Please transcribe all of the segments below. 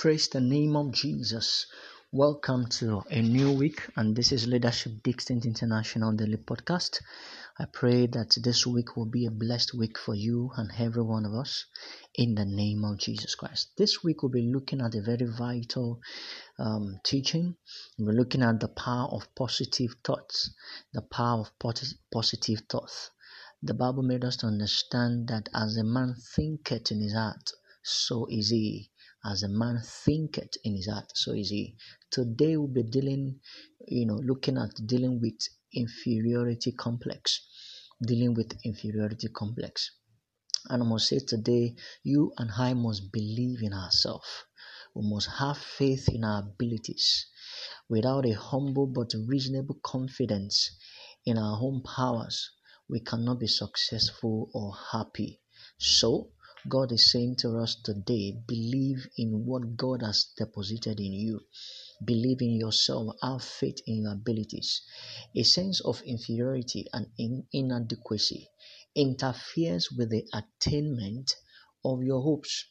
Praise the name of Jesus. Welcome to a new week, and this is Leadership Dixon International Daily Podcast. I pray that this week will be a blessed week for you and every one of us in the name of Jesus Christ. This week we'll be looking at a very vital um, teaching. We're looking at the power of positive thoughts, the power of positive thoughts. The Bible made us to understand that as a man thinketh in his heart, so is he. As a man thinketh in his heart, so is he. Today we'll be dealing, you know, looking at dealing with inferiority complex. Dealing with inferiority complex. And I must say today, you and I must believe in ourselves. We must have faith in our abilities. Without a humble but reasonable confidence in our own powers, we cannot be successful or happy. So, God is saying to us today believe in what God has deposited in you. Believe in yourself, have faith in your abilities. A sense of inferiority and inadequacy interferes with the attainment of your hopes.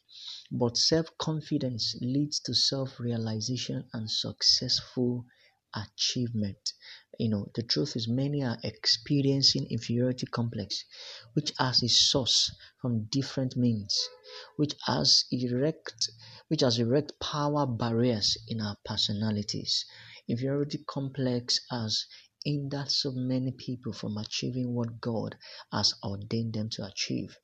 But self confidence leads to self realization and successful achievement. You know, the truth is, many are experiencing inferiority complex, which has its source from different means, which has erect, which has erect power barriers in our personalities. Inferiority complex has hindered so many people from achieving what God has ordained them to achieve.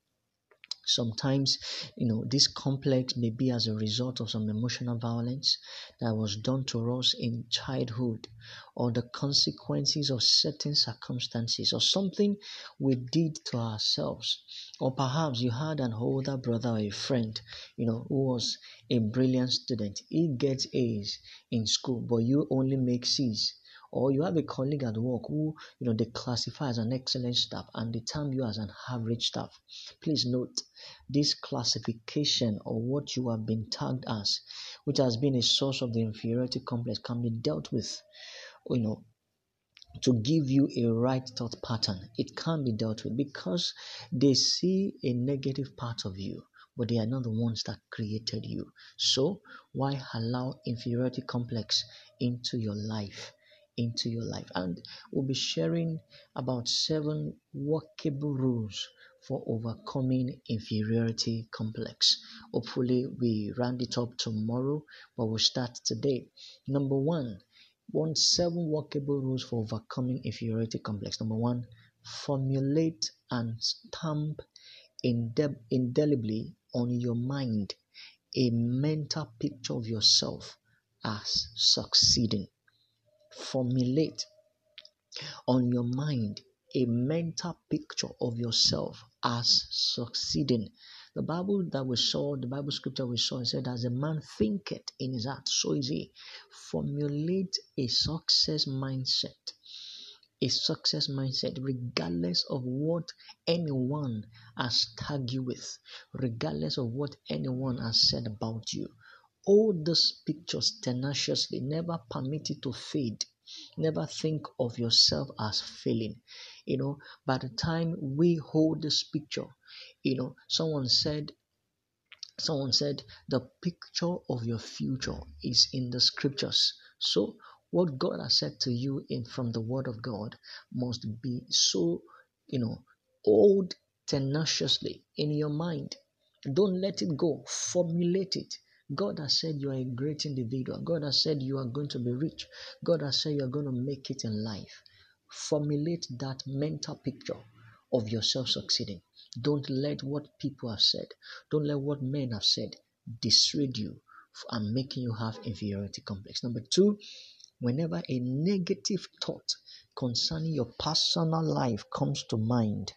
Sometimes, you know, this complex may be as a result of some emotional violence that was done to us in childhood, or the consequences of certain circumstances, or something we did to ourselves. Or perhaps you had an older brother or a friend, you know, who was a brilliant student. He gets A's in school, but you only make C's or you have a colleague at work who you know they classify as an excellent staff and they term you as an average staff. Please note this classification or what you have been tagged as which has been a source of the inferiority complex can be dealt with you know to give you a right thought pattern. It can be dealt with because they see a negative part of you but they are not the ones that created you. So why allow inferiority complex into your life into your life. And we'll be sharing about seven workable rules for overcoming inferiority complex. Hopefully, we round it up tomorrow, but we'll start today. Number one, one seven workable rules for overcoming inferiority complex. Number one, formulate and stamp indel- indelibly on your mind a mental picture of yourself as succeeding formulate on your mind a mental picture of yourself as succeeding. The Bible that we saw, the Bible scripture we saw, it said, As a man thinketh in his heart, so is he. Formulate a success mindset. A success mindset, regardless of what anyone has tagged you with, regardless of what anyone has said about you. Hold these pictures tenaciously. Never permit it to fade. Never think of yourself as failing. You know, by the time we hold this picture, you know, someone said, someone said, the picture of your future is in the scriptures. So, what God has said to you in from the Word of God must be so, you know, hold tenaciously in your mind. Don't let it go. Formulate it. God has said you are a great individual. God has said you are going to be rich. God has said you are going to make it in life. Formulate that mental picture of yourself succeeding. Don't let what people have said, don't let what men have said dissuade you and making you have inferiority complex. Number two, whenever a negative thought concerning your personal life comes to mind,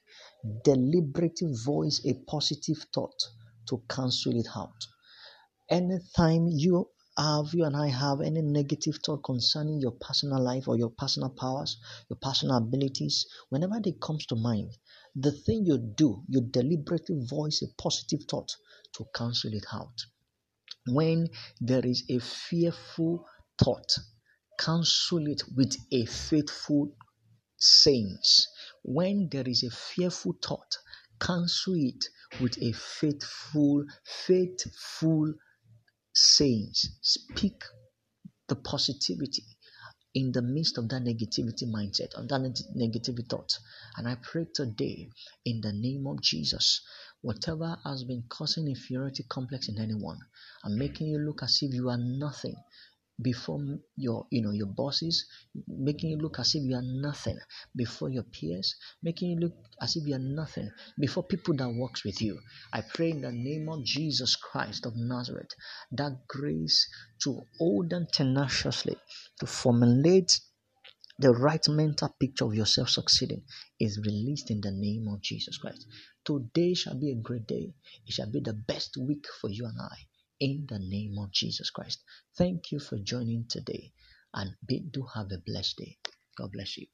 deliberately voice a positive thought to cancel it out anytime you have you and I have any negative thought concerning your personal life or your personal powers, your personal abilities, whenever they comes to mind, the thing you do, you deliberately voice a positive thought to cancel it out. When there is a fearful thought, cancel it with a faithful sayings. When there is a fearful thought, cancel it with a faithful, faithful sayings, speak the positivity in the midst of that negativity mindset, of that negativity thought. And I pray today in the name of Jesus, whatever has been causing inferiority complex in anyone and making you look as if you are nothing, before your you know your bosses making you look as if you are nothing before your peers making you look as if you are nothing before people that works with you i pray in the name of jesus christ of nazareth that grace to hold them tenaciously to formulate the right mental picture of yourself succeeding is released in the name of Jesus Christ. Today shall be a great day. It shall be the best week for you and I in the name of Jesus Christ. Thank you for joining today and be, do have a blessed day. God bless you.